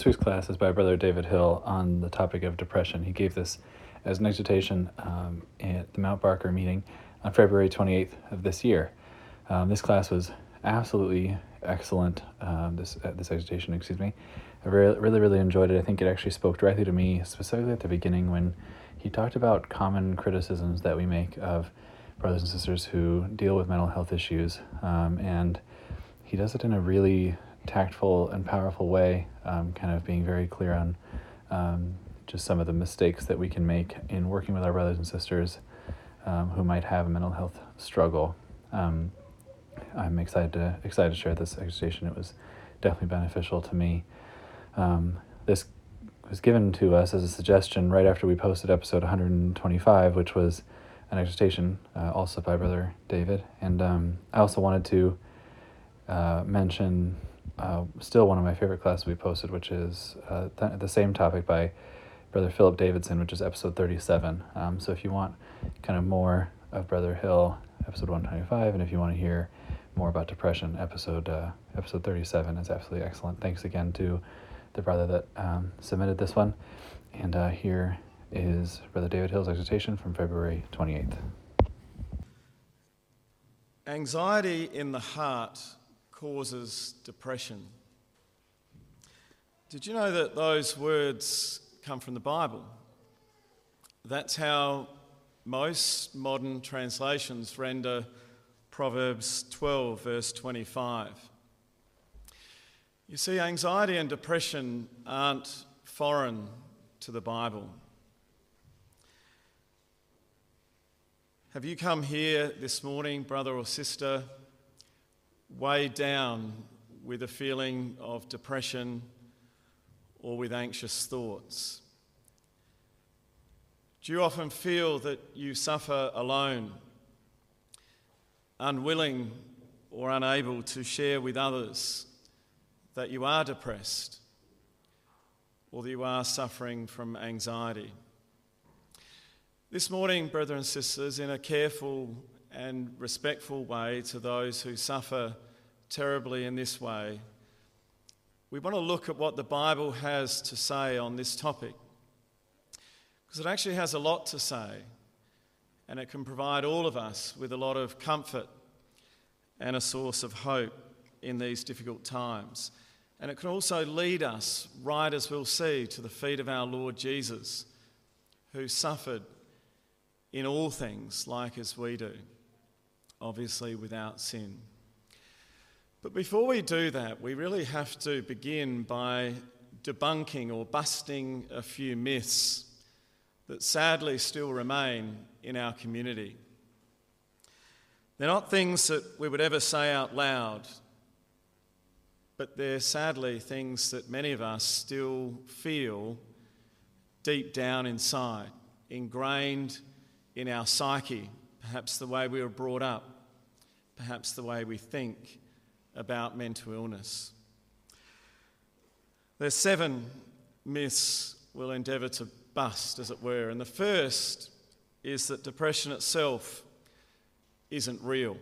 This week's class is by Brother David Hill on the topic of depression. He gave this as an exhortation um, at the Mount Barker meeting on February 28th of this year. Um, this class was absolutely excellent. Um, this uh, this exhortation, excuse me, I really, really really enjoyed it. I think it actually spoke directly to me, specifically at the beginning when he talked about common criticisms that we make of brothers and sisters who deal with mental health issues, um, and he does it in a really tactful and powerful way, um, kind of being very clear on um, just some of the mistakes that we can make in working with our brothers and sisters um, who might have a mental health struggle. Um, I'm excited to excited to share this exhortation. It was definitely beneficial to me. Um, this was given to us as a suggestion right after we posted episode 125, which was an exhortation uh, also by Brother David. And um, I also wanted to uh, mention uh, still one of my favorite classes we posted, which is uh, th- the same topic by Brother Philip Davidson, which is episode 37. Um, so if you want kind of more of Brother Hill, episode 125, and if you want to hear more about depression, episode uh, episode 37 is absolutely excellent. Thanks again to the brother that um, submitted this one. And uh, here is Brother David Hill's exhortation from February 28th. Anxiety in the heart causes depression. Did you know that those words come from the Bible? That's how most modern translations render Proverbs 12, verse 25. You see, anxiety and depression aren't foreign to the Bible. Have you come here this morning, brother or sister, weighed down with a feeling of depression or with anxious thoughts? Do you often feel that you suffer alone, unwilling or unable to share with others that you are depressed or that you are suffering from anxiety? This morning, brothers and sisters, in a careful and respectful way to those who suffer terribly in this way, we want to look at what the Bible has to say on this topic. Because it actually has a lot to say, and it can provide all of us with a lot of comfort and a source of hope in these difficult times. And it can also lead us, right as we'll see, to the feet of our Lord Jesus, who suffered in all things like as we do, obviously without sin. But before we do that, we really have to begin by debunking or busting a few myths that sadly still remain in our community. They're not things that we would ever say out loud, but they're sadly things that many of us still feel deep down inside, ingrained in our psyche, perhaps the way we were brought up, perhaps the way we think about mental illness. There's seven myths we'll endeavour to bust, as it were, and the first is that depression itself isn't real.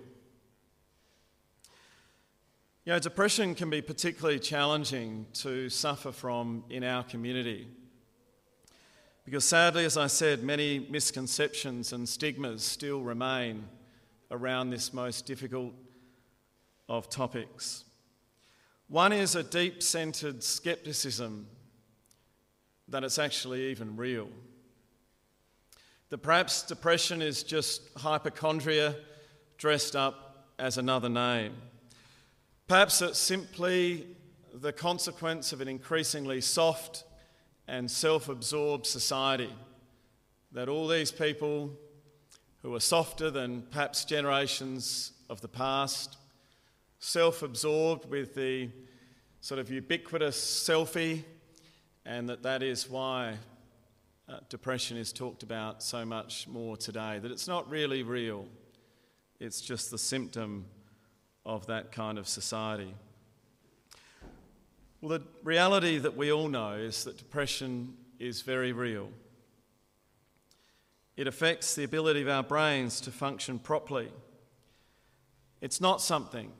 You know, depression can be particularly challenging to suffer from in our community. Because sadly, as I said, many misconceptions and stigmas still remain around this most difficult of topics. One is a deep centered skepticism that it's actually even real. That perhaps depression is just hypochondria dressed up as another name. Perhaps it's simply the consequence of an increasingly soft and self absorbed society. That all these people who are softer than perhaps generations of the past, self absorbed with the sort of ubiquitous selfie, and that that is why uh, depression is talked about so much more today, that it's not really real, it's just the symptom of that kind of society. Well, the reality that we all know is that depression is very real. It affects the ability of our brains to function properly. It's not something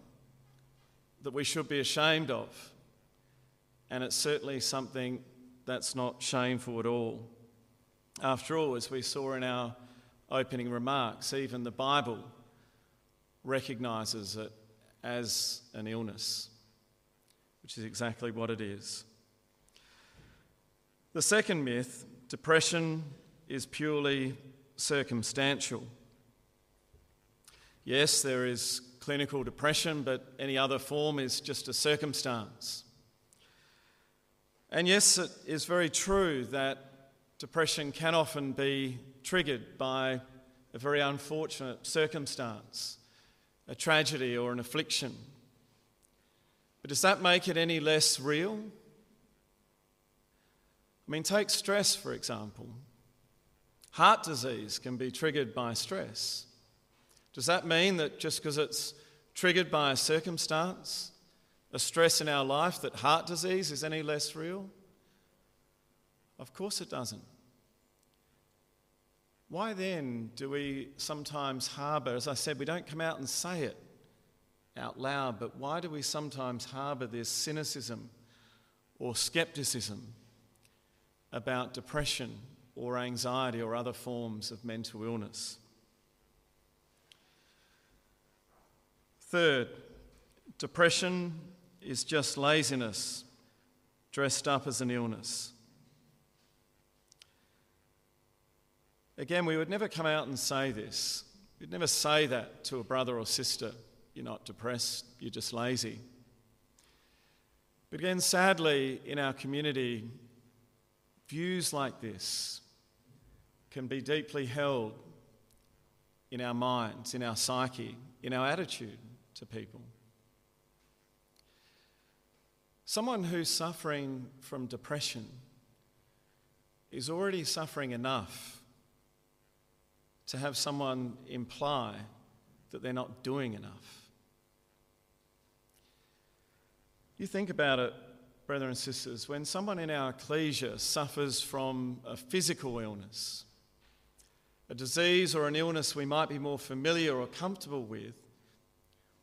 that we should be ashamed of, and it's certainly something that's not shameful at all. After all, as we saw in our opening remarks, even the Bible recognises it as an illness, which is exactly what it is. The second myth depression is purely circumstantial. Yes, there is clinical depression, but any other form is just a circumstance. And yes, it is very true that depression can often be triggered by a very unfortunate circumstance, a tragedy or an affliction. But does that make it any less real? I mean, take stress, for example. Heart disease can be triggered by stress. Does that mean that just because it's triggered by a circumstance, a stress in our life, that heart disease is any less real? Of course it doesn't. Why then do we sometimes harbour, as I said, we don't come out and say it out loud, but why do we sometimes harbour this cynicism or skepticism about depression or anxiety or other forms of mental illness? Third, depression is just laziness dressed up as an illness. Again, we would never come out and say this. We'd never say that to a brother or sister. You're not depressed, you're just lazy. But again, sadly, in our community, views like this can be deeply held in our minds, in our psyche, in our attitude to people. Someone who's suffering from depression is already suffering enough to have someone imply that they're not doing enough. You think about it, brothers and sisters, when someone in our ecclesia suffers from a physical illness, a disease or an illness we might be more familiar or comfortable with,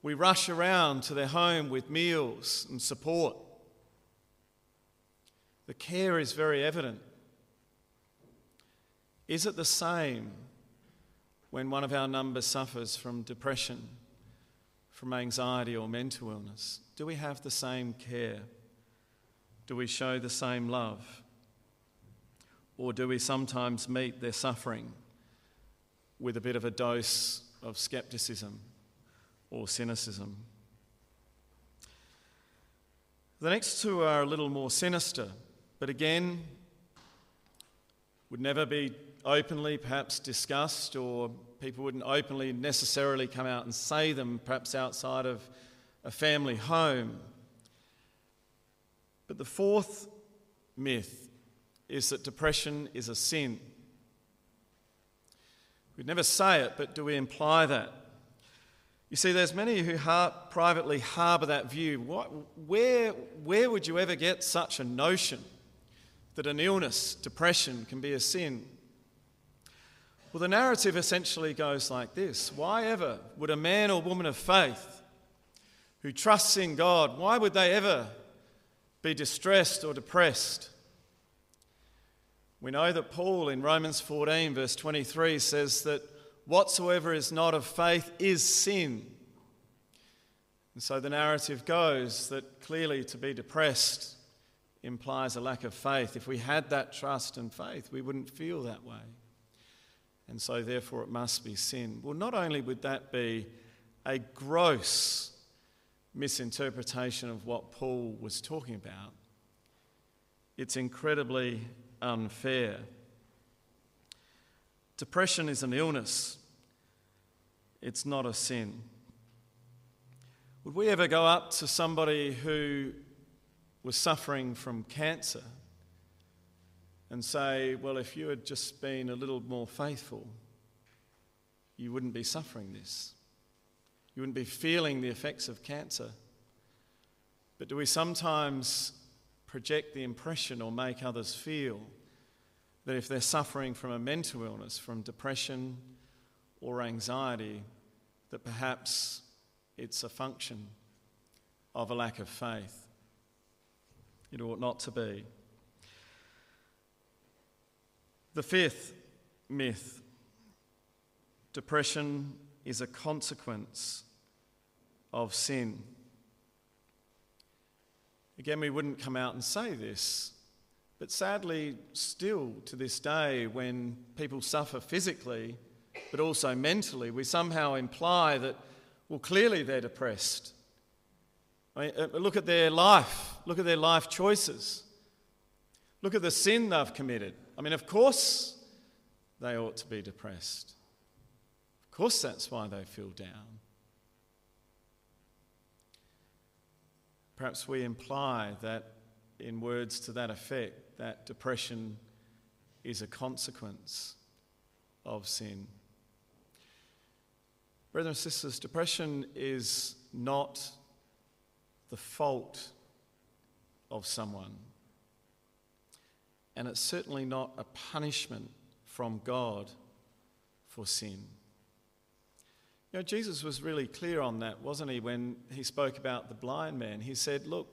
we rush around to their home with meals and support. The care is very evident. Is it the same when one of our number suffers from depression, from anxiety or mental illness? Do we have the same care? Do we show the same love? Or do we sometimes meet their suffering with a bit of a dose of skepticism or cynicism? The next two are a little more sinister, but again, would never be openly perhaps discussed, or people wouldn't openly necessarily come out and say them, perhaps outside of a family home. But the fourth myth is that depression is a sin. We'd never say it, but do we imply that? You see, there's many who privately harbour that view. What, where, where would you ever get such a notion that an illness, depression, can be a sin? Well, the narrative essentially goes like this Why ever would a man or woman of faith who trusts in God, why would they ever be distressed or depressed? We know that Paul in Romans 14, verse 23, says that whatsoever is not of faith is sin. And so the narrative goes that clearly to be depressed implies a lack of faith. If we had that trust and faith, we wouldn't feel that way and so therefore it must be sin. Well, not only would that be a gross misinterpretation of what Paul was talking about, it's incredibly unfair. Depression is an illness, it's not a sin. Would we ever go up to somebody who was suffering from cancer and say, Well, if you had just been a little more faithful, you wouldn't be suffering this. You wouldn't be feeling the effects of cancer. But do we sometimes project the impression or make others feel that if they're suffering from a mental illness, from depression or anxiety, that perhaps it's a function of a lack of faith? It ought not to be. The fifth myth depression is a consequence of sin. Again, we wouldn't come out and say this, but sadly, still to this day, when people suffer physically, but also mentally, we somehow imply that, well, clearly they're depressed. I mean, uh, look at their life, look at their life choices, look at the sin they've committed. I mean, of course they ought to be depressed. Of course, that's why they feel down. Perhaps we imply that, in words to that effect, that depression is a consequence of sin. Brothers and sisters, depression is not the fault of someone, and it's certainly not a punishment from God for sin. You know, Jesus was really clear on that, wasn't he, when he spoke about the blind man? He said, Look,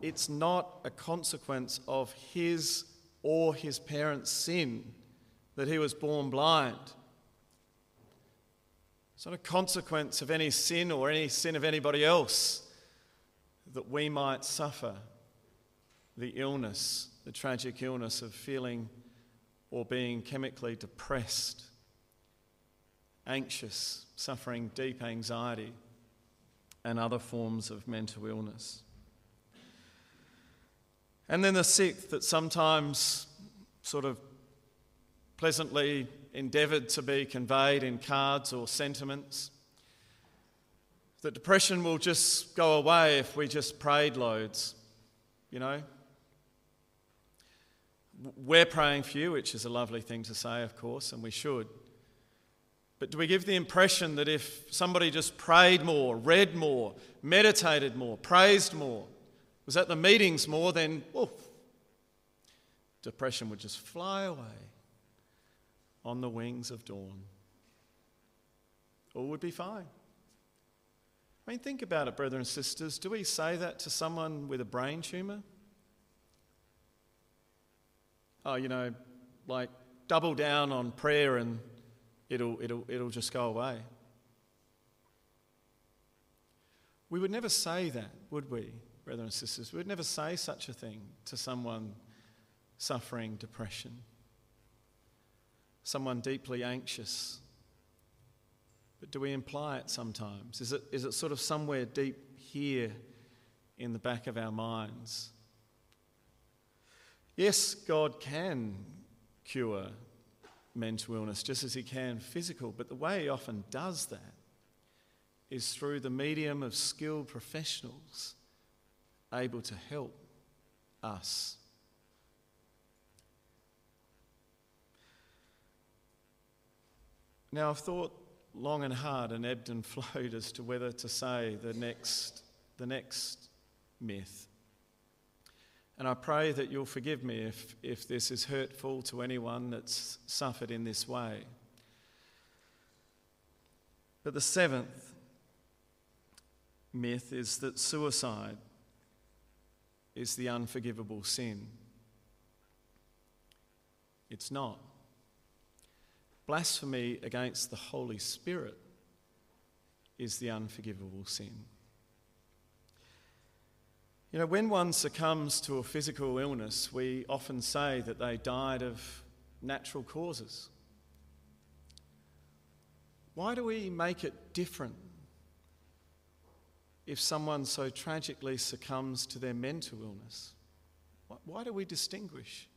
it's not a consequence of his or his parents' sin that he was born blind. It's not a consequence of any sin or any sin of anybody else that we might suffer the illness, the tragic illness of feeling or being chemically depressed anxious, suffering deep anxiety, and other forms of mental illness. And then the sixth, that sometimes sort of pleasantly endeavoured to be conveyed in cards or sentiments. That depression will just go away if we just prayed loads, you know. We're praying for you, which is a lovely thing to say, of course, and we should. But do we give the impression that if somebody just prayed more, read more, meditated more, praised more, was at the meetings more, then oof, depression would just fly away on the wings of dawn? All would be fine. I mean, think about it, brothers and sisters. Do we say that to someone with a brain tumour? Oh, you know, like double down on prayer and it'll, it'll, it'll just go away. We would never say that, would we, brothers and sisters? We would never say such a thing to someone suffering depression, someone deeply anxious. But do we imply it sometimes? Is it, is it sort of somewhere deep here in the back of our minds? Yes, God can cure mental illness just as he can physical. But the way he often does that is through the medium of skilled professionals able to help us. Now, I've thought long and hard and ebbed and flowed as to whether to say the next, the next myth. And I pray that you'll forgive me if, if this is hurtful to anyone that's suffered in this way. But the seventh myth is that suicide is the unforgivable sin. It's not. Blasphemy against the Holy Spirit is the unforgivable sin. You know, when one succumbs to a physical illness, we often say that they died of natural causes. Why do we make it different if someone so tragically succumbs to their mental illness? Why do we distinguish?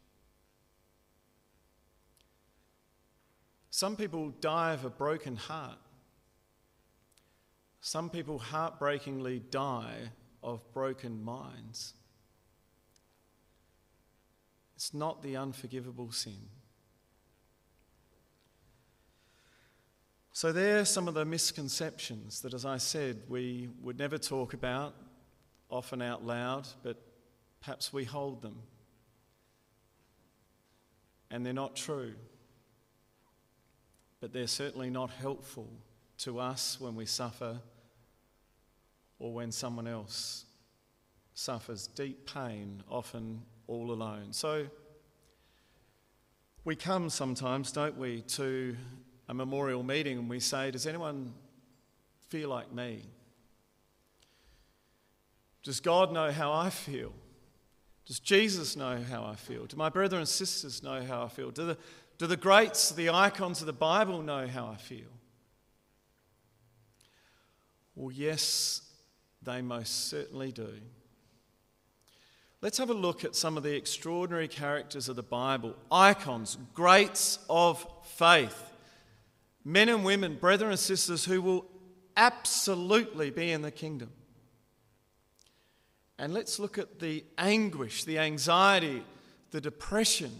Some people die of a broken heart Some people heartbreakingly die of broken minds. It's not the unforgivable sin. So, there are some of the misconceptions that, as I said, we would never talk about, often out loud, but perhaps we hold them. And they're not true. But they're certainly not helpful to us when we suffer or when someone else suffers deep pain, often all alone. So, we come sometimes, don't we, to a memorial meeting and we say, Does anyone feel like me? Does God know how I feel? Does Jesus know how I feel? Do my brothers and sisters know how I feel? Do the, do the greats, the icons of the Bible know how I feel? Well, yes, they most certainly do. Let's have a look at some of the extraordinary characters of the Bible, icons, greats of faith men and women, brethren and sisters, who will absolutely be in the kingdom. And let's look at the anguish, the anxiety, the depression,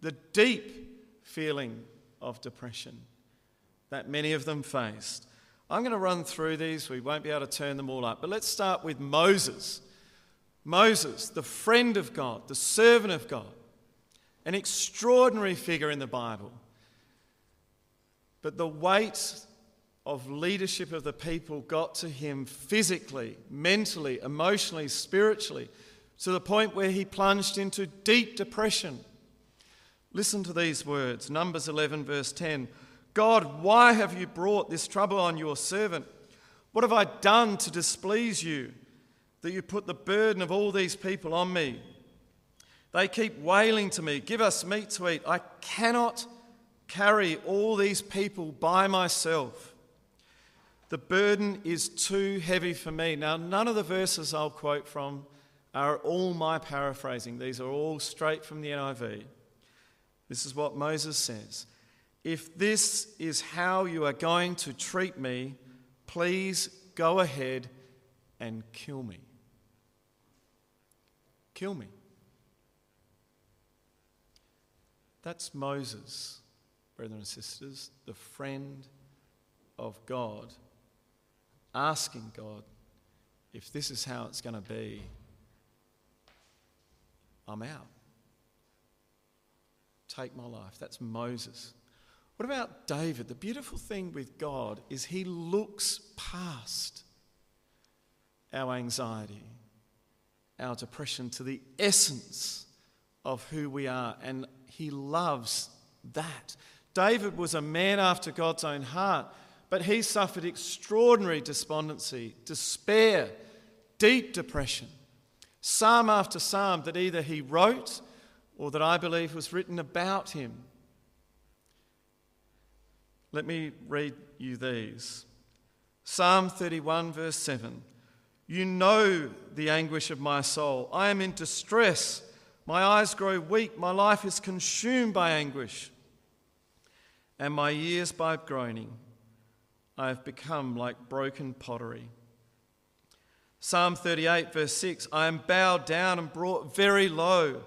the deep feeling of depression that many of them faced. I'm going to run through these. We won't be able to turn them all up. But let's start with Moses. Moses, the friend of God, the servant of God, an extraordinary figure in the Bible. But the weight of leadership of the people got to him physically, mentally, emotionally, spiritually, to the point where he plunged into deep depression. Listen to these words Numbers 11, verse 10. God, why have you brought this trouble on your servant? What have I done to displease you that you put the burden of all these people on me? They keep wailing to me, Give us meat to eat. I cannot carry all these people by myself. The burden is too heavy for me. Now, none of the verses I'll quote from are all my paraphrasing, these are all straight from the NIV. This is what Moses says If this is how you are going to treat me, please go ahead and kill me. Kill me. That's Moses brothers and sisters, the friend of God, asking God, if this is how it's going to be, I'm out. Take my life. That's Moses. What about David? The beautiful thing with God is he looks past our anxiety, our depression, to the essence of who we are, and he loves that. David was a man after God's own heart, but he suffered extraordinary despondency, despair, deep depression. Psalm after psalm that either he wrote or that I believe was written about him. Let me read you these. Psalm 31, verse 7. You know the anguish of my soul. I am in distress. My eyes grow weak. My life is consumed by anguish and my years by groaning. I have become like broken pottery. Psalm 38, verse 6 I am bowed down and brought very low.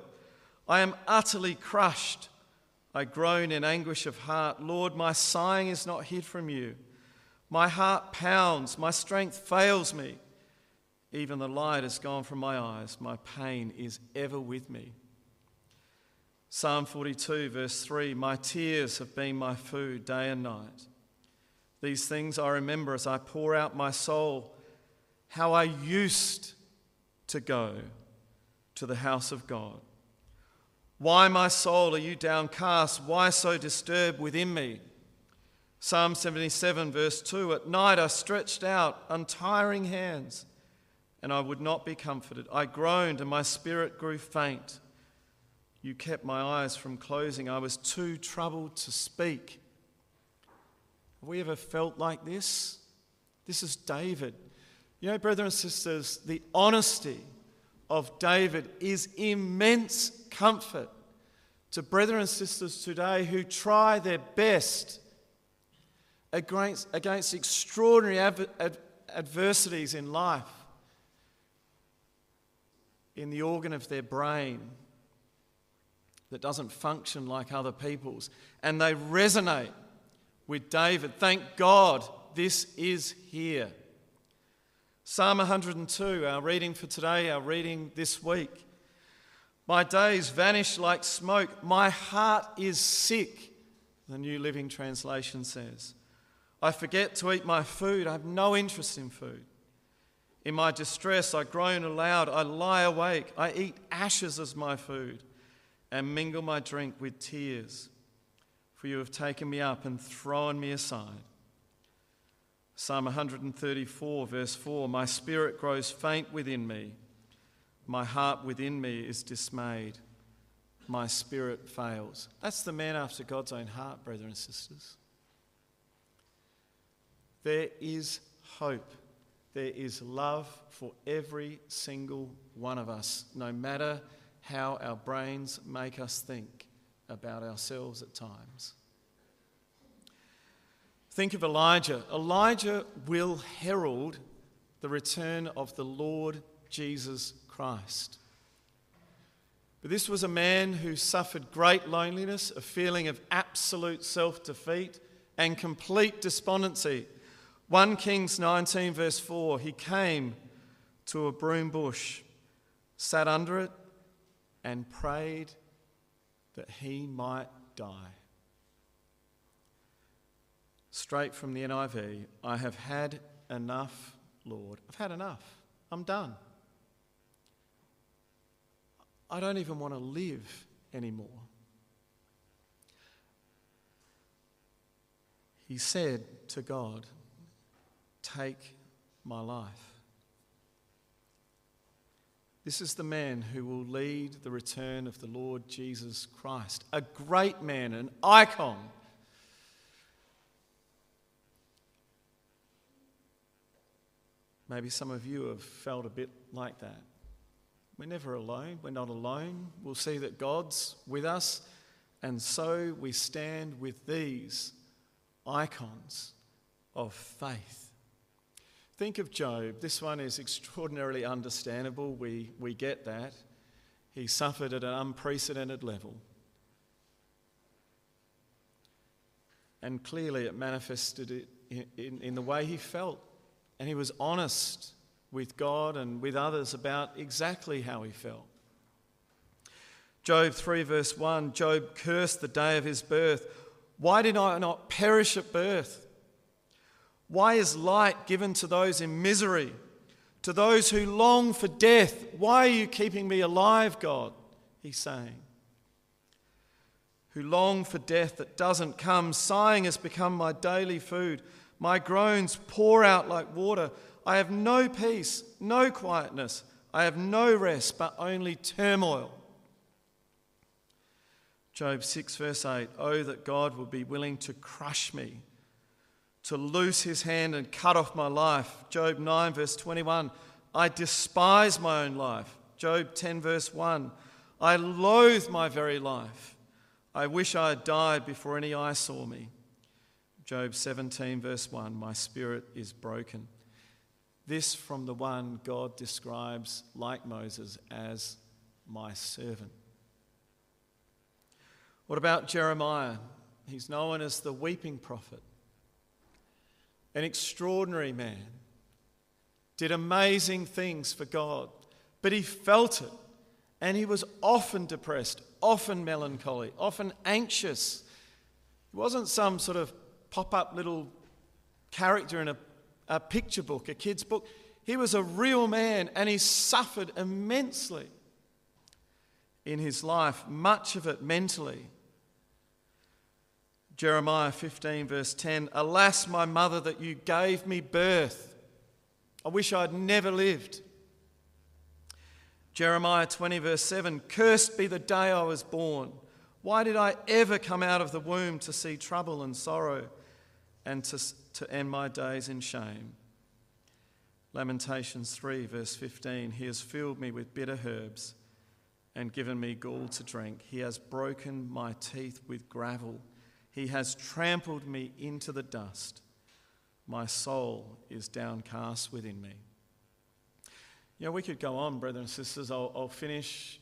I am utterly crushed. I groan in anguish of heart. Lord, my sighing is not hid from you. My heart pounds, my strength fails me. Even the light has gone from my eyes. My pain is ever with me. Psalm 42, verse 3 My tears have been my food day and night. These things I remember as I pour out my soul, how I used to go to the house of God. Why, my soul, are you downcast? Why so disturbed within me? Psalm 77, verse 2 At night I stretched out untiring hands, and I would not be comforted. I groaned, and my spirit grew faint. You kept my eyes from closing. I was too troubled to speak. Have we ever felt like this? This is David. You know, brothers and sisters, the honesty of David is immense comfort to brethren and sisters today who try their best against, against extraordinary adversities in life, in the organ of their brain that doesn't function like other people's, and they resonate with David. Thank God this is here. Psalm 102, our reading for today, our reading this week. My days vanish like smoke. My heart is sick, the New Living Translation says. I forget to eat my food. I have no interest in food. In my distress, I groan aloud. I lie awake. I eat ashes as my food and mingle my drink with tears. For you have taken me up and thrown me aside. Psalm 134, verse 4 My spirit grows faint within me. My heart within me is dismayed. My spirit fails. That's the man after God's own heart, brothers and sisters. There is hope. There is love for every single one of us, no matter how our brains make us think about ourselves at times. Think of Elijah. Elijah will herald the return of the Lord Jesus Christ. But this was a man who suffered great loneliness, a feeling of absolute self defeat, and complete despondency. 1 Kings 19, verse 4 he came to a broom bush, sat under it, and prayed that he might die. Straight from the NIV I have had enough, Lord. I've had enough. I'm done. I don't even want to live anymore. He said to God, Take my life. This is the man who will lead the return of the Lord Jesus Christ, a great man, an icon. Maybe some of you have felt a bit like that. We're never alone. We're not alone. We'll see that God's with us. And so we stand with these icons of faith. Think of Job. This one is extraordinarily understandable. We, we get that. He suffered at an unprecedented level. And clearly it manifested in, in, in the way he felt. And he was honest with God and with others about exactly how he felt. Job 3, verse 1 Job cursed the day of his birth. Why did I not perish at birth? Why is light given to those in misery, to those who long for death? Why are you keeping me alive, God? He's saying. Who long for death that doesn't come. Sighing has become my daily food. My groans pour out like water. I have no peace, no quietness. I have no rest, but only turmoil. Job 6, verse 8 Oh, that God would be willing to crush me, to loose his hand and cut off my life. Job 9, verse 21 I despise my own life. Job 10, verse 1 I loathe my very life. I wish I had died before any eye saw me. Job 17, verse 1 My spirit is broken. This from the one God describes, like Moses, as my servant. What about Jeremiah? He's known as the weeping prophet, an extraordinary man, did amazing things for God, but he felt it, and he was often depressed, often melancholy, often anxious. He wasn't some sort of pop up little character in a a picture book, a kid's book. He was a real man and he suffered immensely in his life, much of it mentally. Jeremiah 15, verse 10 Alas, my mother, that you gave me birth. I wish I'd never lived. Jeremiah 20, verse 7 Cursed be the day I was born. Why did I ever come out of the womb to see trouble and sorrow and to to end my days in shame. Lamentations 3, verse 15 He has filled me with bitter herbs and given me gall to drink. He has broken my teeth with gravel. He has trampled me into the dust. My soul is downcast within me. You know, we could go on, brothers and sisters. I'll, I'll finish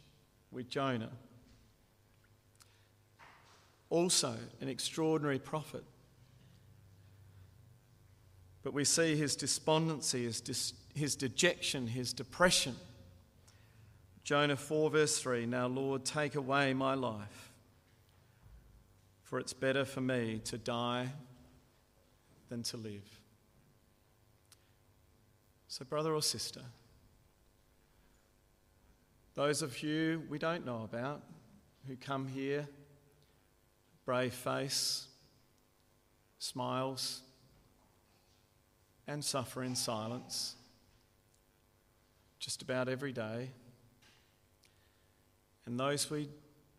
with Jonah. Also, an extraordinary prophet. But we see his despondency, his, dis- his dejection, his depression. Jonah 4, verse 3 Now, Lord, take away my life, for it's better for me to die than to live. So, brother or sister, those of you we don't know about who come here, brave face, smiles, and suffer in silence just about every day, and those we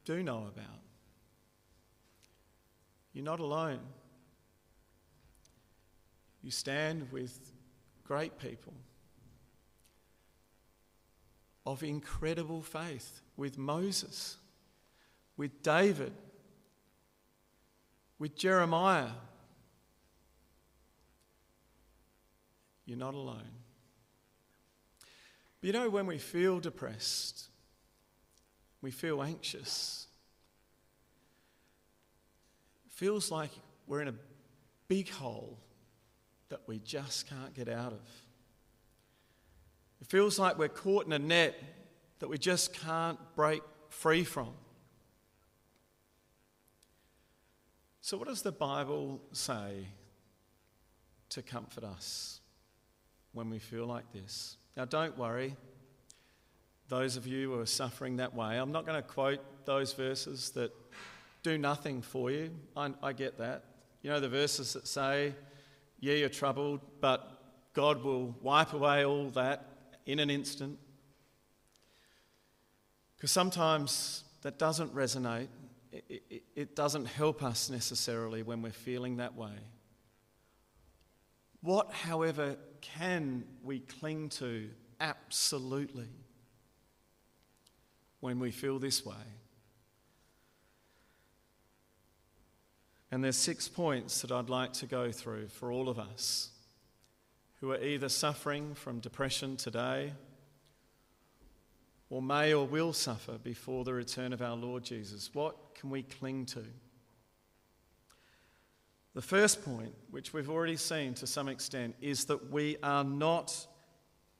do know about. You're not alone. You stand with great people of incredible faith, with Moses, with David, with Jeremiah. You're not alone. But you know, when we feel depressed, we feel anxious, it feels like we're in a big hole that we just can't get out of. It feels like we're caught in a net that we just can't break free from. So, what does the Bible say to comfort us when we feel like this? Now, don't worry, those of you who are suffering that way. I'm not going to quote those verses that do nothing for you. I, I get that. You know, the verses that say, Yeah, you're troubled, but God will wipe away all that in an instant. Because sometimes that doesn't resonate, it, it, it, doesn't help us necessarily when we're feeling that way. What, however, can we cling to absolutely when we feel this way? And there's six points that I'd like to go through for all of us who are either suffering from depression today or may or will suffer before the return of our Lord Jesus. What can we cling to? The first point, which we've already seen to some extent, is that we are not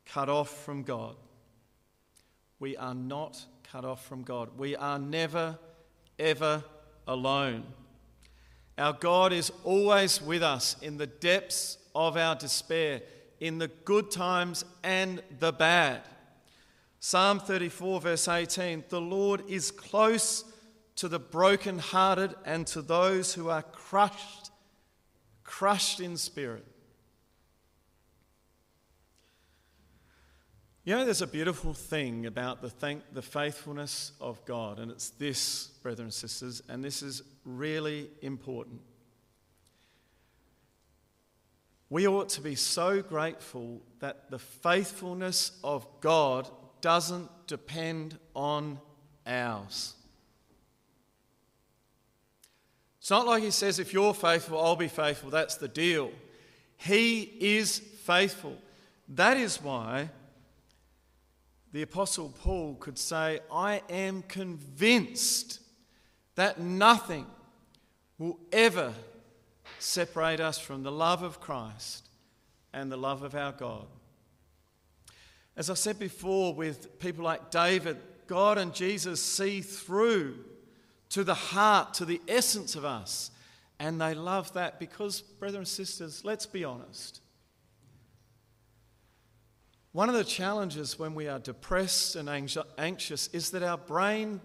cut off from God. We are not cut off from God. We are never, ever alone. Our God is always with us in the depths of our despair, in the good times and the bad. Psalm 34, verse 18 The Lord is close to the brokenhearted and to those who are crushed, crushed in spirit. You know, there's a beautiful thing about the, thank, the faithfulness of God, and it's this, brothers and sisters, and this is really important. We ought to be so grateful that the faithfulness of God doesn't depend on ours. It's not like he says, if you're faithful, I'll be faithful. That's the deal. He is faithful. That is why the Apostle Paul could say, I am convinced that nothing will ever separate us from the love of Christ and the love of our God. As I said before, with people like David, God and Jesus see through to the heart, to the essence of us. And they love that because, brothers and sisters, let's be honest. One of the challenges when we are depressed and anxious is that our brain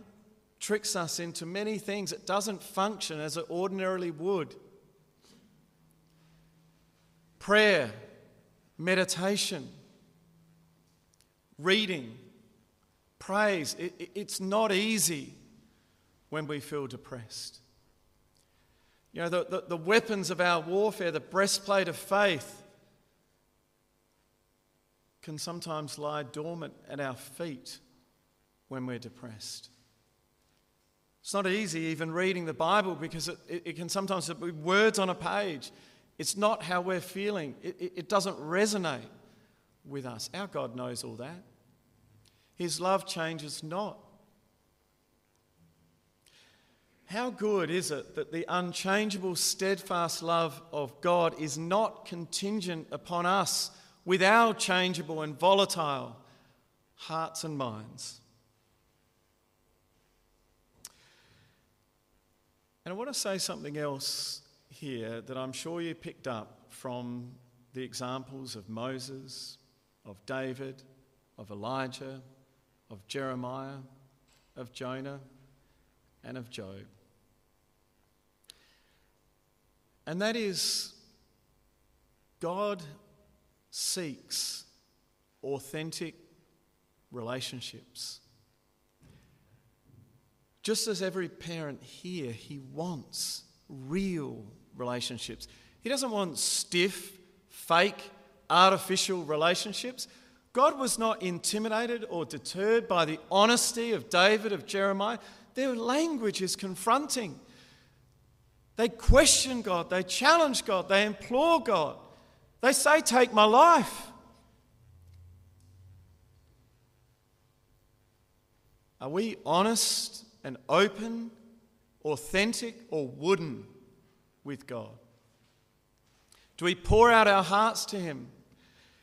tricks us into many things. It doesn't function as it ordinarily would. Prayer, meditation, reading, praise, it, it's not easy when we feel depressed. You know, the, the, the weapons of our warfare, the breastplate of faith, can sometimes lie dormant at our feet when we're depressed. It's not easy even reading the Bible because it, it, it can sometimes be words on a page. It's not how we're feeling. It, it, it doesn't resonate with us. Our God knows all that. His love changes not. How good is it that the unchangeable, steadfast love of God is not contingent upon us with our changeable and volatile hearts and minds? And I want to say something else here that I'm sure you picked up from the examples of Moses, of David, of Elijah, of Jeremiah, of Jonah, and of Job. And that is, God seeks authentic relationships. Just as every parent here, he wants real relationships. He doesn't want stiff, fake, artificial relationships. God was not intimidated or deterred by the honesty of David, of Jeremiah. Their language is confronting. They question God, they challenge God, they implore God. They say, Take my life. Are we honest and open, authentic, or wooden with God? Do we pour out our hearts to Him?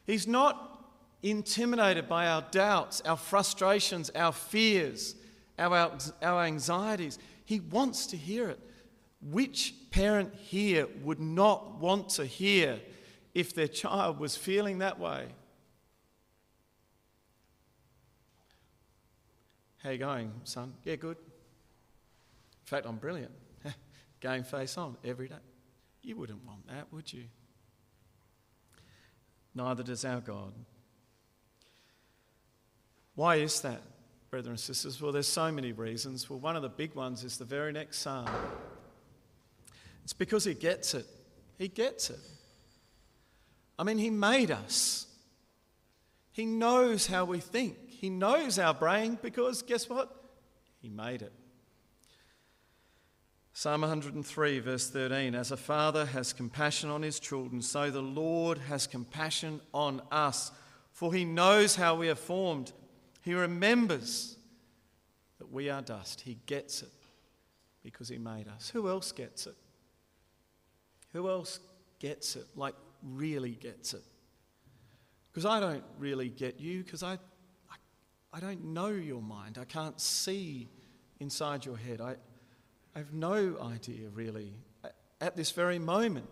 He's not intimidated by our doubts, our frustrations, our fears, our, our anxieties. He wants to hear it. Which parent here would not want to hear if their child was feeling that way? How you going, son? Yeah, good. In fact, I'm brilliant. Game face on every day. You wouldn't want that, would you? Neither does our God. Why is that, brothers and sisters? Well, there's so many reasons. Well, one of the big ones is the very next psalm. It's because he gets it. He gets it. I mean, he made us. He knows how we think. He knows our brain because guess what? He made it. Psalm 103, verse 13 As a father has compassion on his children, so the Lord has compassion on us, for he knows how we are formed. He remembers that we are dust. He gets it because he made us. Who else gets it? Who else gets it, like really gets it? Because I don't really get you, because I, I, I, don't know your mind. I can't see inside your head. I, I have no idea, really, at this very moment.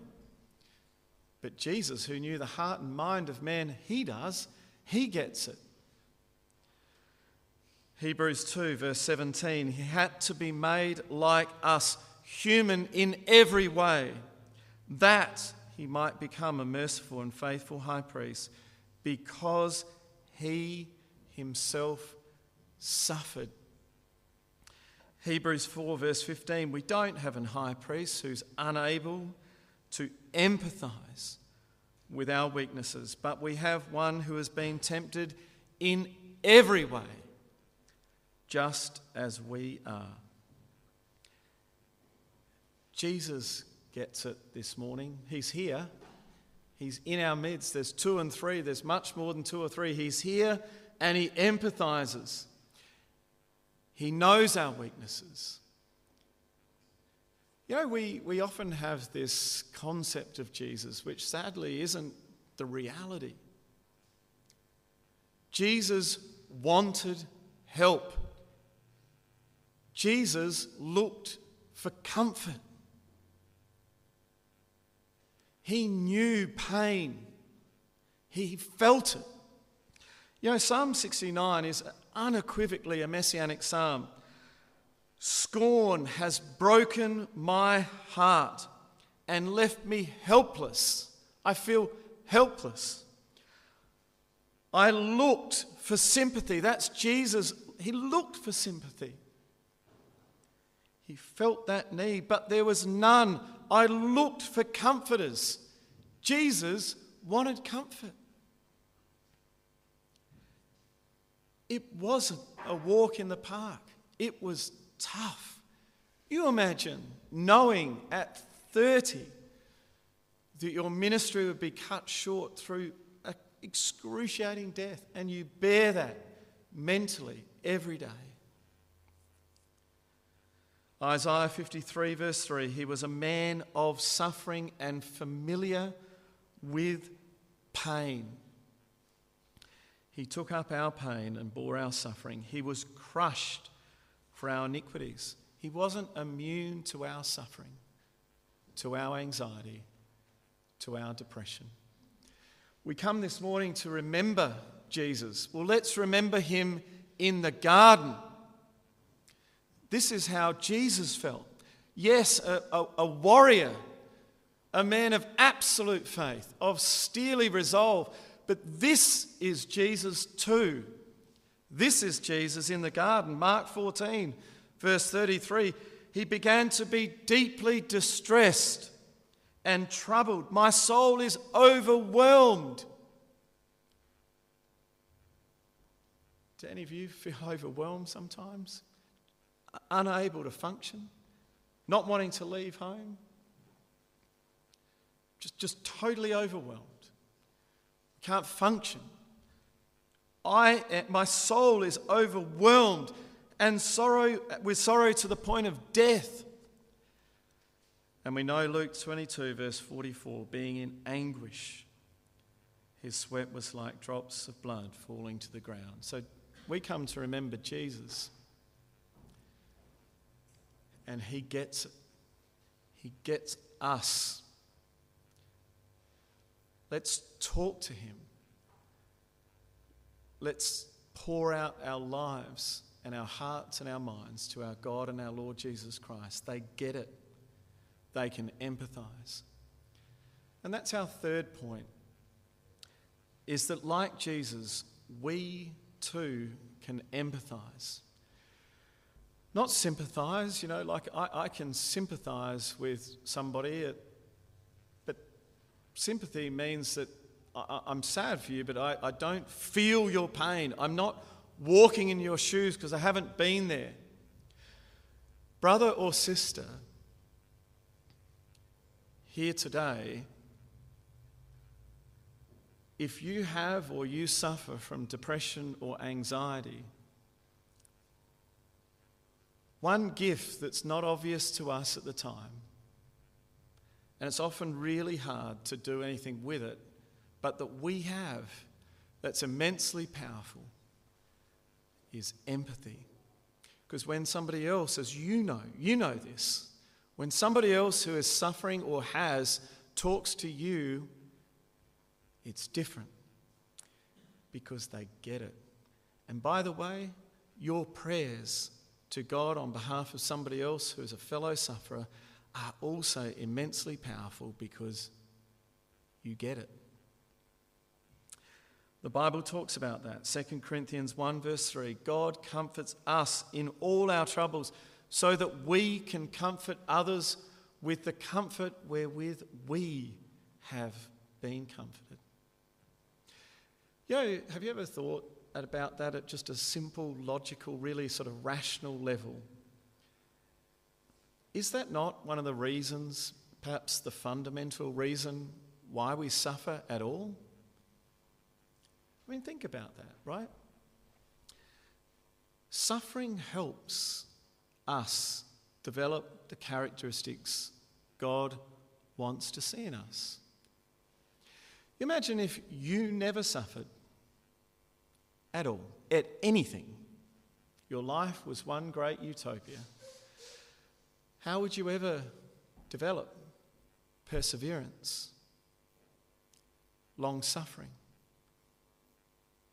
But Jesus, who knew the heart and mind of man, he does, he gets it. Hebrews 2, verse 17, he had to be made like us, human in every way that he might become a merciful and faithful high priest because he himself suffered. Hebrews 4, verse 15 we don't have an high priest who's unable to empathize with our weaknesses, but we have one who has been tempted in every way, just as we are. Jesus gets it this morning. He's here. He's in our midst. There's two and three. There's much more than two or three. He's here and he empathizes. He knows our weaknesses. You know, we, we often have this concept of Jesus, which sadly isn't the reality. Jesus wanted help. Jesus looked for comfort. He knew pain, he felt it. You know, Psalm 69 is unequivocally a messianic psalm. Scorn has broken my heart and left me helpless. I feel helpless. I looked for sympathy. That's Jesus. He looked for sympathy. He felt that need, but there was none. I looked for comforters. Jesus wanted comfort. It wasn't a walk in the park, it was tough. You imagine knowing at 30 that your ministry would be cut short through an excruciating death, and you bear that mentally every day. Isaiah 53, verse 3 He was a man of suffering and familiar with pain. He took up our pain and bore our suffering. He was crushed for our iniquities. He wasn't immune to our suffering, to our anxiety, to our depression. We come this morning to remember Jesus. Well, let's remember him in the garden. This is how Jesus felt. Yes, a, a, a warrior, a man of absolute faith, of steely resolve but this is Jesus too. This is Jesus in the garden. Mark 14, verse 33. He began to be deeply distressed and troubled. My soul is overwhelmed. Do any of you feel overwhelmed sometimes? Unable to function? Not wanting to leave home? Just, just totally overwhelmed can't function. I, my soul is overwhelmed and sorrow with sorrow to the point of death. And we know Luke 22, verse 44, being in anguish, his sweat was like drops of blood falling to the ground. So we come to remember Jesus. And he gets it. He gets us. Let's talk to Him. Let's pour out our lives and our hearts and our minds to our God and our Lord Jesus Christ. They get it, they can empathize. And that's our third point is that, like Jesus, we too can empathize. Not sympathize, you know, like I, I can sympathize with somebody at sympathy means that I, am sad for you, but I, I don't feel your pain. I'm not walking in your shoes because I haven't been there. Brother or sister, here today, if you have or you suffer from depression or anxiety, one gift that's not obvious to us at the time and it's often really hard to do anything with it, but that we have that's immensely powerful is empathy. Because when somebody else, as you know, you know this, when somebody else who is suffering or has talks to you, it's different because they get it. And by the way, your prayers to God on behalf of somebody else who is a fellow sufferer are also immensely powerful because you get it. The Bible talks about that. 2 Corinthians 1, verse 3 God comforts us in all our troubles so that we can comfort others with the comfort wherewith we have been comforted. You know, have you ever thought about that at just a simple, logical, really sort of rational level? Is that not one of the reasons, perhaps the fundamental reason, why we suffer at all? I mean, think about that, right? Suffering helps us develop the characteristics God wants to see in us. Imagine if you never suffered at all, at anything. Your life was one great utopia. How would you ever develop perseverance, long suffering,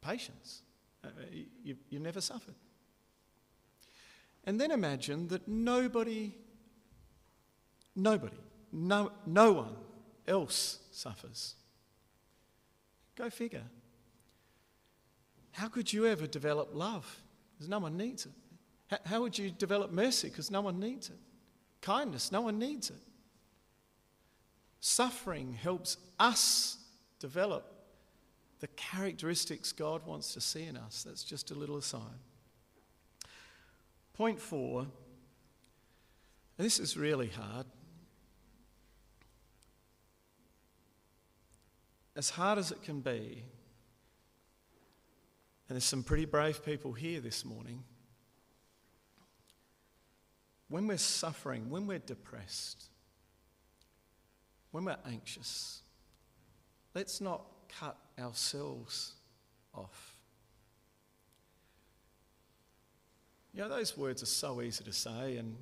patience? Uh, you, you never suffered. And then imagine that nobody, nobody, no, no one else suffers. Go figure. How could you ever develop love? Because no one needs it. How would you develop mercy? Because no one needs it. Kindness, no one needs it. Suffering helps us develop the characteristics God wants to see in us. That's just a little aside. Point four, and this is really hard. as hard as it can be, and there's some pretty brave people here this morning, when we're suffering, when we're depressed, when we're anxious, let's not cut ourselves off. You know, those words are so easy to say, and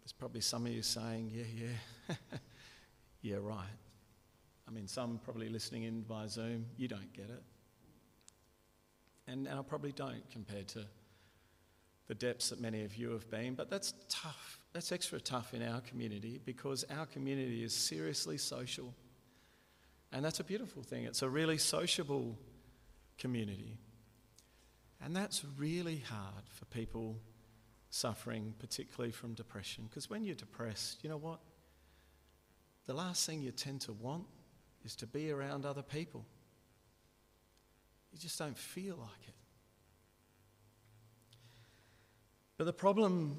there's probably some of you saying, yeah, yeah, yeah, right. I mean, some probably listening in via Zoom, you don't get it. And, and I probably don't compared to the depths that many of you have been, but that's tough. That's extra tough in our community because our community is seriously social. And that's a beautiful thing. It's a really sociable community. And that's really hard for people suffering, particularly from depression. Because when you're depressed, you know what? The last thing you tend to want is to be around other people. You just don't feel like it. But the problem,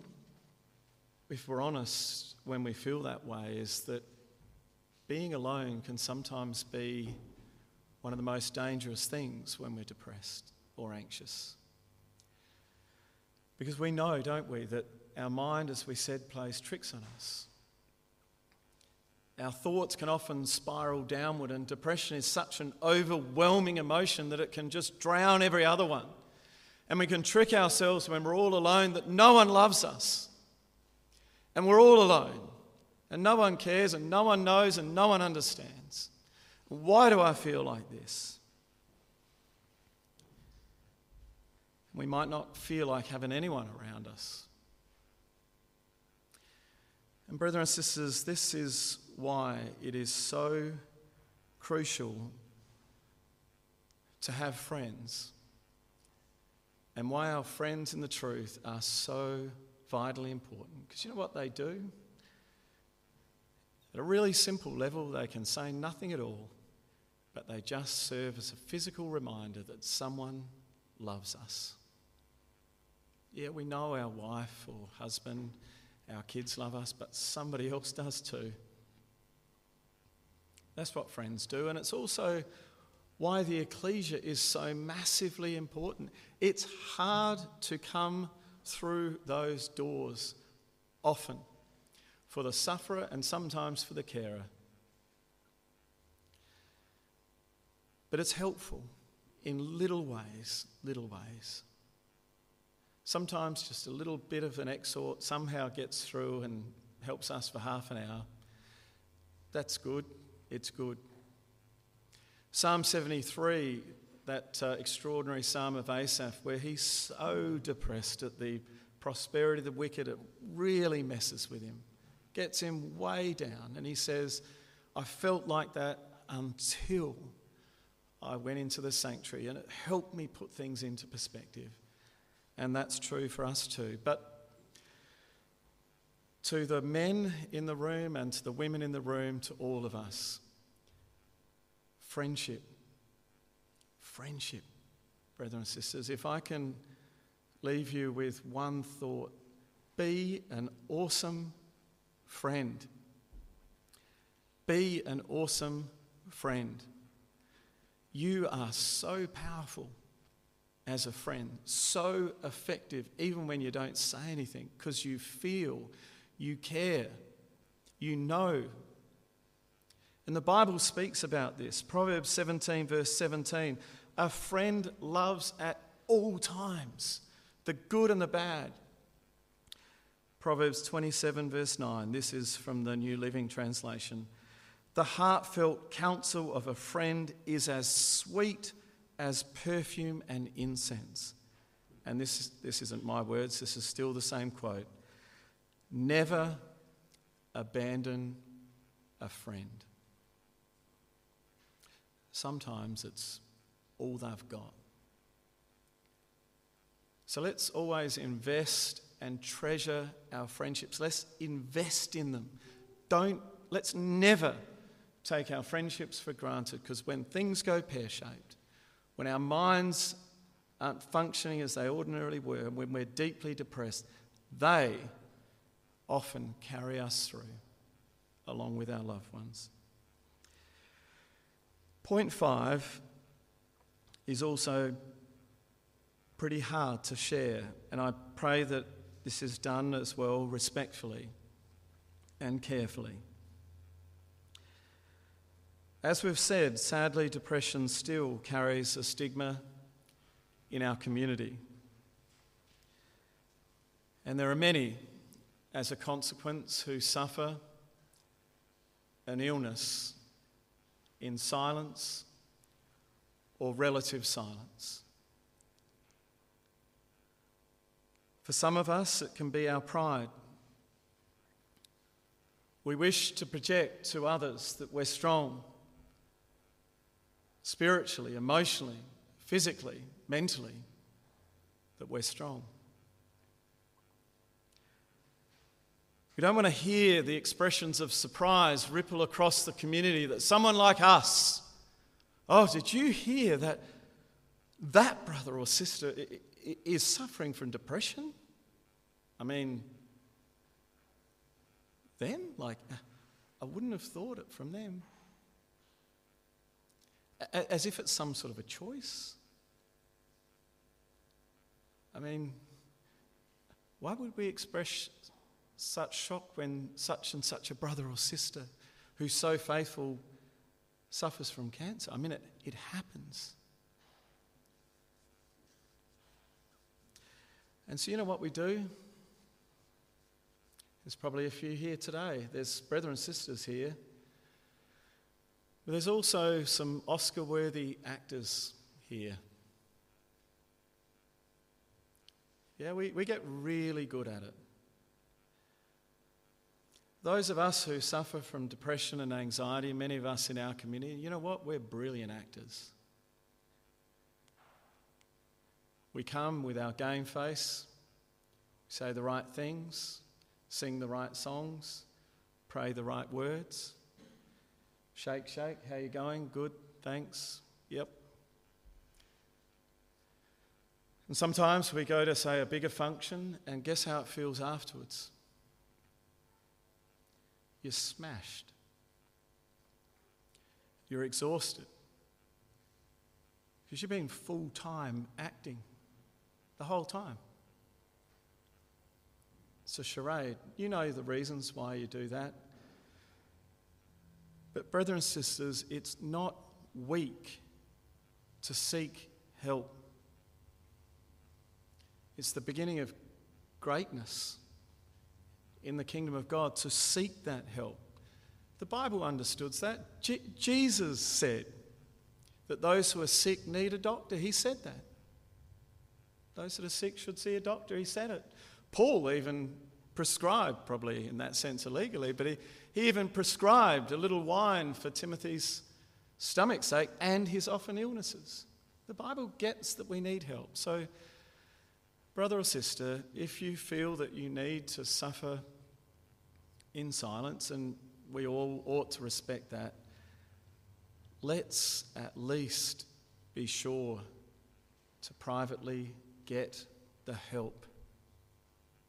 if we're honest, when we feel that way, is that being alone can sometimes be one of the most dangerous things when we're depressed or anxious. Because we know, don't we, that our mind, as we said, plays tricks on us. Our thoughts can often spiral downward, and depression is such an overwhelming emotion that it can just drown every other one. And we can trick ourselves when we're all alone that no one loves us. And we're all alone. And no one cares, and no one knows, and no one understands. Why do I feel like this? We might not feel like having anyone around us. And, brothers and sisters, this is why it is so crucial to have friends, and why our friends in the truth are so vitally important. Because you know what they do? At a really simple level, they can say nothing at all, but they just serve as a physical reminder that someone loves us. Yeah, we know our wife or husband, our kids love us, but somebody else does too. That's what friends do, and it's also why the ecclesia is so massively important. It's hard to come through those doors often for the sufferer and sometimes for the carer. But it's helpful in little ways, little ways. Sometimes just a little bit of an exhort somehow gets through and helps us for half an hour. That's good. It's good. Psalm 73, that uh, extraordinary psalm of Asaph, where he's so depressed at the prosperity of the wicked, it really messes with him, gets him way down. And he says, I felt like that until I went into the sanctuary, and it helped me put things into perspective and that's true for us too. But to the men in the room and to the women in the room, to all of us, friendship. Friendship, brothers and sisters. If I can leave you with one thought be an awesome friend. Be an awesome friend. You are so powerful as a friend. So effective, even when you don't say anything, because you feel, you care, you know. And the Bible speaks about this. Proverbs 17, verse 17 A friend loves at all times, the good and the bad. Proverbs 27, verse 9. This is from the New Living Translation. The heartfelt counsel of a friend is as sweet as perfume and incense. And this, this isn't my words, this is still the same quote. Never abandon a friend. Sometimes it's all they've got. So let's always invest and treasure our friendships. Let's invest in them. Don't, let's never take our friendships for granted because when things go pear shaped, when our minds aren't functioning as they ordinarily were, when we're deeply depressed, they often carry us through along with our loved ones. Point five is also pretty hard to share, and I pray that this is done as well respectfully and carefully. As we've said, sadly, depression still carries a stigma in our community. And there are many, as a consequence, who suffer an illness in silence or relative silence. For some of us, it can be our pride. We wish to project to others that we're strong spiritually, emotionally, physically, mentally, that we're strong. We don't want to hear the expressions of surprise ripple across the community that someone like us, oh, did you hear that that brother or sister is suffering from depression? I mean, them? Like, uh, I wouldn't have thought it from them as if it's some sort of a choice. I mean, why would we express such shock when such and such a brother or sister who's so faithful suffers from cancer? I mean, it, it happens. And so, you know what we do? There's probably a few here today. There's brethren and sisters here but there's also some Oscar worthy actors here. Yeah, we, we get really good at it. Those of us who suffer from depression and anxiety, many of us in our community, you know what? We're brilliant actors. We come with our game face, say the right things, sing the right songs, pray the right words. Shake, shake. How you going? Good. Thanks. Yep. And sometimes we go to, say, a bigger function, and guess how it feels afterwards? You're smashed. You're exhausted. Because you've been full time acting the whole time. It's a charade. You know the reasons why you do that. But, brothers and sisters, it's not weak to seek help. It's the beginning of greatness in the kingdom of God to seek that help. The Bible understood that. Je- Jesus said that those who are sick need a doctor. He said that. Those that are sick should see a doctor. He said it. Paul even prescribed, probably in that sense illegally, but he, he even prescribed a little wine for Timothy's stomach's sake and his often illnesses. The Bible gets that we need help. So, brother or sister, if you feel that you need to suffer in silence, and we all ought to respect that, let's at least be sure to privately get the help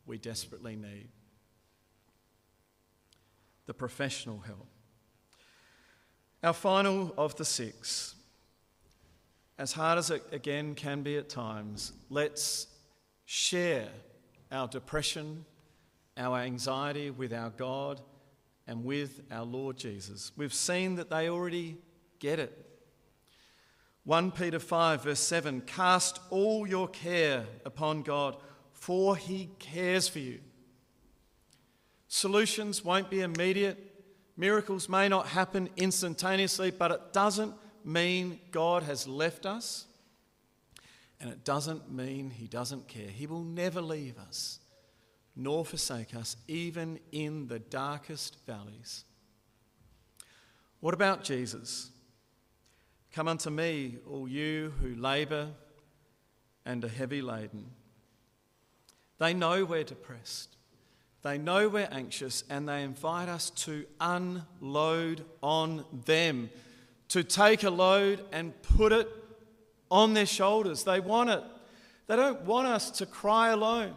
we desperately need the professional help. Our final of the six, as hard as it again can be at times, let's share our depression, our anxiety with our God and with our Lord Jesus. We've seen that they already get it. 1 Peter 5, verse 7 Cast all your care upon God, for he cares for you. Solutions won't be immediate. Miracles may not happen instantaneously, but it doesn't mean God has left us. And it doesn't mean He doesn't care. He will never leave us nor forsake us, even in the darkest valleys. What about Jesus? Come unto me, all you who labour and are heavy laden. They know we're depressed. They know we're anxious and they invite us to unload on them, to take a load and put it on their shoulders. They want it. They don't want us to cry alone.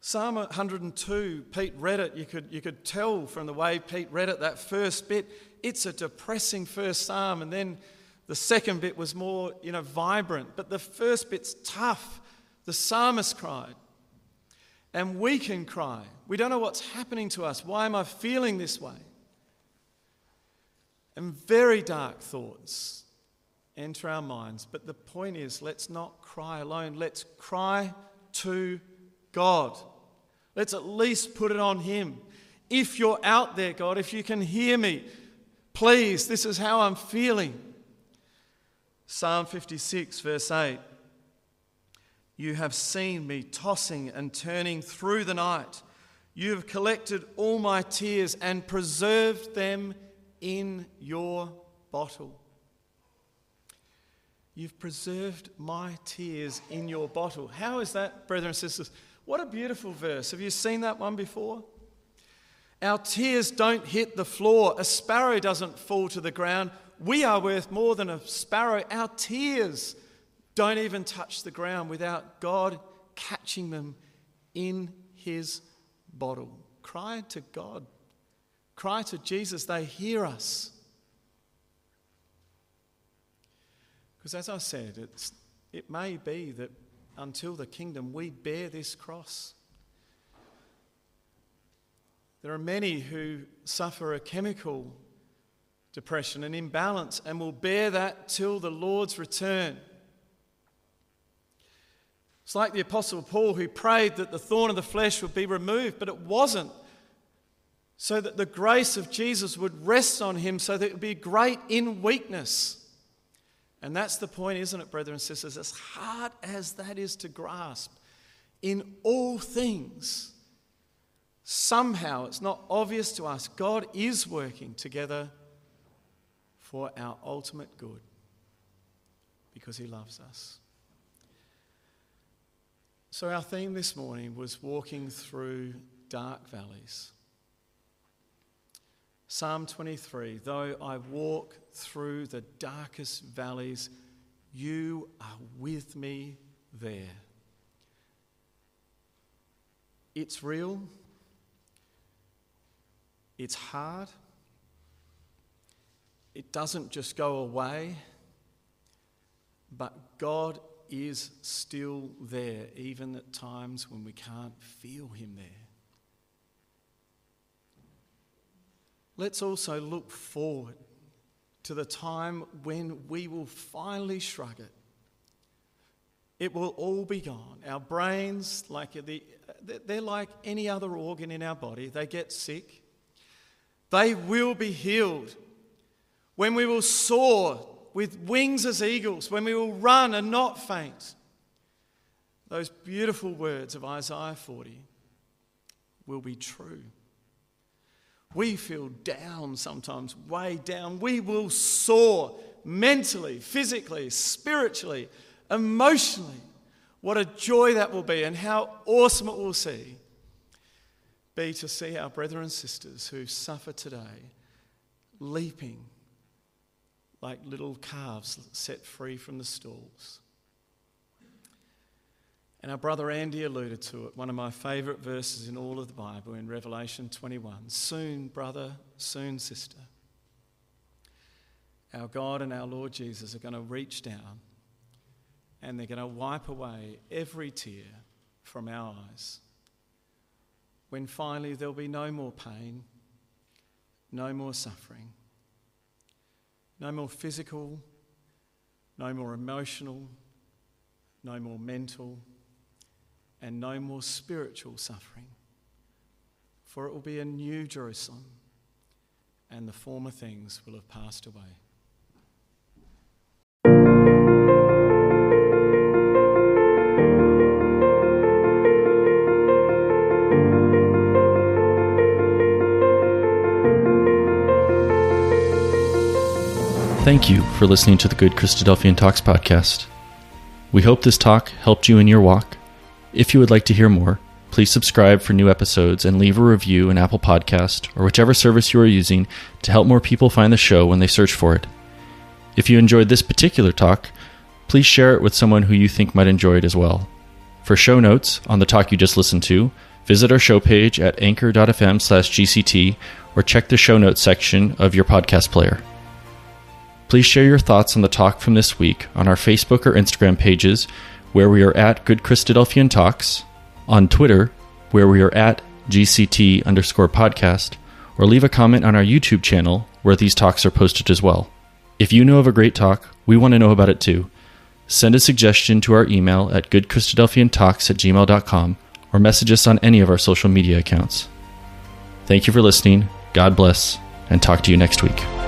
Psalm 102, Pete read it. You could, you could tell from the way Pete read it, that first bit, it's a depressing first psalm, and then the second bit was more, you know, vibrant. But the first bit's tough. The psalmist cried. And we can cry. We don't know what's happening to us. Why am I feeling this way? And very dark thoughts enter our minds. But the point is, let's not cry alone. Let's cry to God. Let's at least put it on Him. If you're out there, God, if you can hear me, please, this is how I'm feeling. Psalm 56, verse 8 You have seen me tossing and turning through the night. You have collected all my tears and preserved them in your bottle. You've preserved my tears in your bottle. How is that, brothers and sisters? What a beautiful verse. Have you seen that one before? Our tears don't hit the floor. A sparrow doesn't fall to the ground. We are worth more than a sparrow. Our tears don't even touch the ground without God catching them in his bottle. Cry to God. Cry to Jesus. They hear us. Because as I said, it may be that until the kingdom we bear this cross. There are many who suffer a chemical depression, an imbalance, and will bear that till the Lord's return. It's like the Apostle Paul who prayed that the thorn of the flesh would be removed, but it wasn't. So that the grace of Jesus would rest on him, so that it would be great in weakness. And that's the point, isn't it, brothers and sisters? As hard as that is to grasp, in all things, somehow it's not obvious to us, God is working together for our ultimate good because He loves us. So, our theme this morning was walking through dark valleys. Psalm 23 Though I walk through the darkest valleys, you are with me there. It's real, it's hard, it doesn't just go away, but God is still there, even at times when we can't feel Him there. Let's also look forward to the time when we will finally shrug it. It will all be gone. Our brains, like the, they're like any other organ in our body, they get sick. They will be healed when we will soar with wings as eagles, when we will run and not faint. Those beautiful words of Isaiah 40 will be true. We feel down sometimes, way down. We will soar mentally, physically, spiritually, emotionally. What a joy that will be, and how awesome it will see, be to see our brethren and sisters who suffer today leaping like little calves set free from the stalls. And our brother Andy alluded to it, one of my favourite verses in all of the Bible in Revelation 21. Soon, brother, soon, sister, our God and our Lord Jesus are going to reach down and they're going to wipe away every tear from our eyes. When finally there'll be no more pain, no more suffering no more physical, no more emotional, no more mental, and no more spiritual suffering. For it will be a new Jerusalem, and the former things will have passed away. Thank you for listening to the Good Christadelphian Talks podcast. We hope this talk helped you in your walk. If you would like to hear more, please subscribe for new episodes and leave a review in Apple Podcast or whichever service you are using to help more people find the show when they search for it. If you enjoyed this particular talk, please share it with someone who you think might enjoy it as well. For show notes on the talk you just listened to, visit our show page at anchor.fm slash GCT or check the show notes section of your podcast player. Please share your thoughts on the talk from this week on our Facebook or Instagram pages, where we are at Good Christadelphian Talks, on Twitter, where we are at GCT underscore podcast, or leave a comment on our YouTube channel, where these talks are posted as well. If you know of a great talk, we want to know about it too. Send a suggestion to our email at goodchristadelphiantalks at gmail.com or message us on any of our social media accounts. Thank you for listening. God bless, and talk to you next week.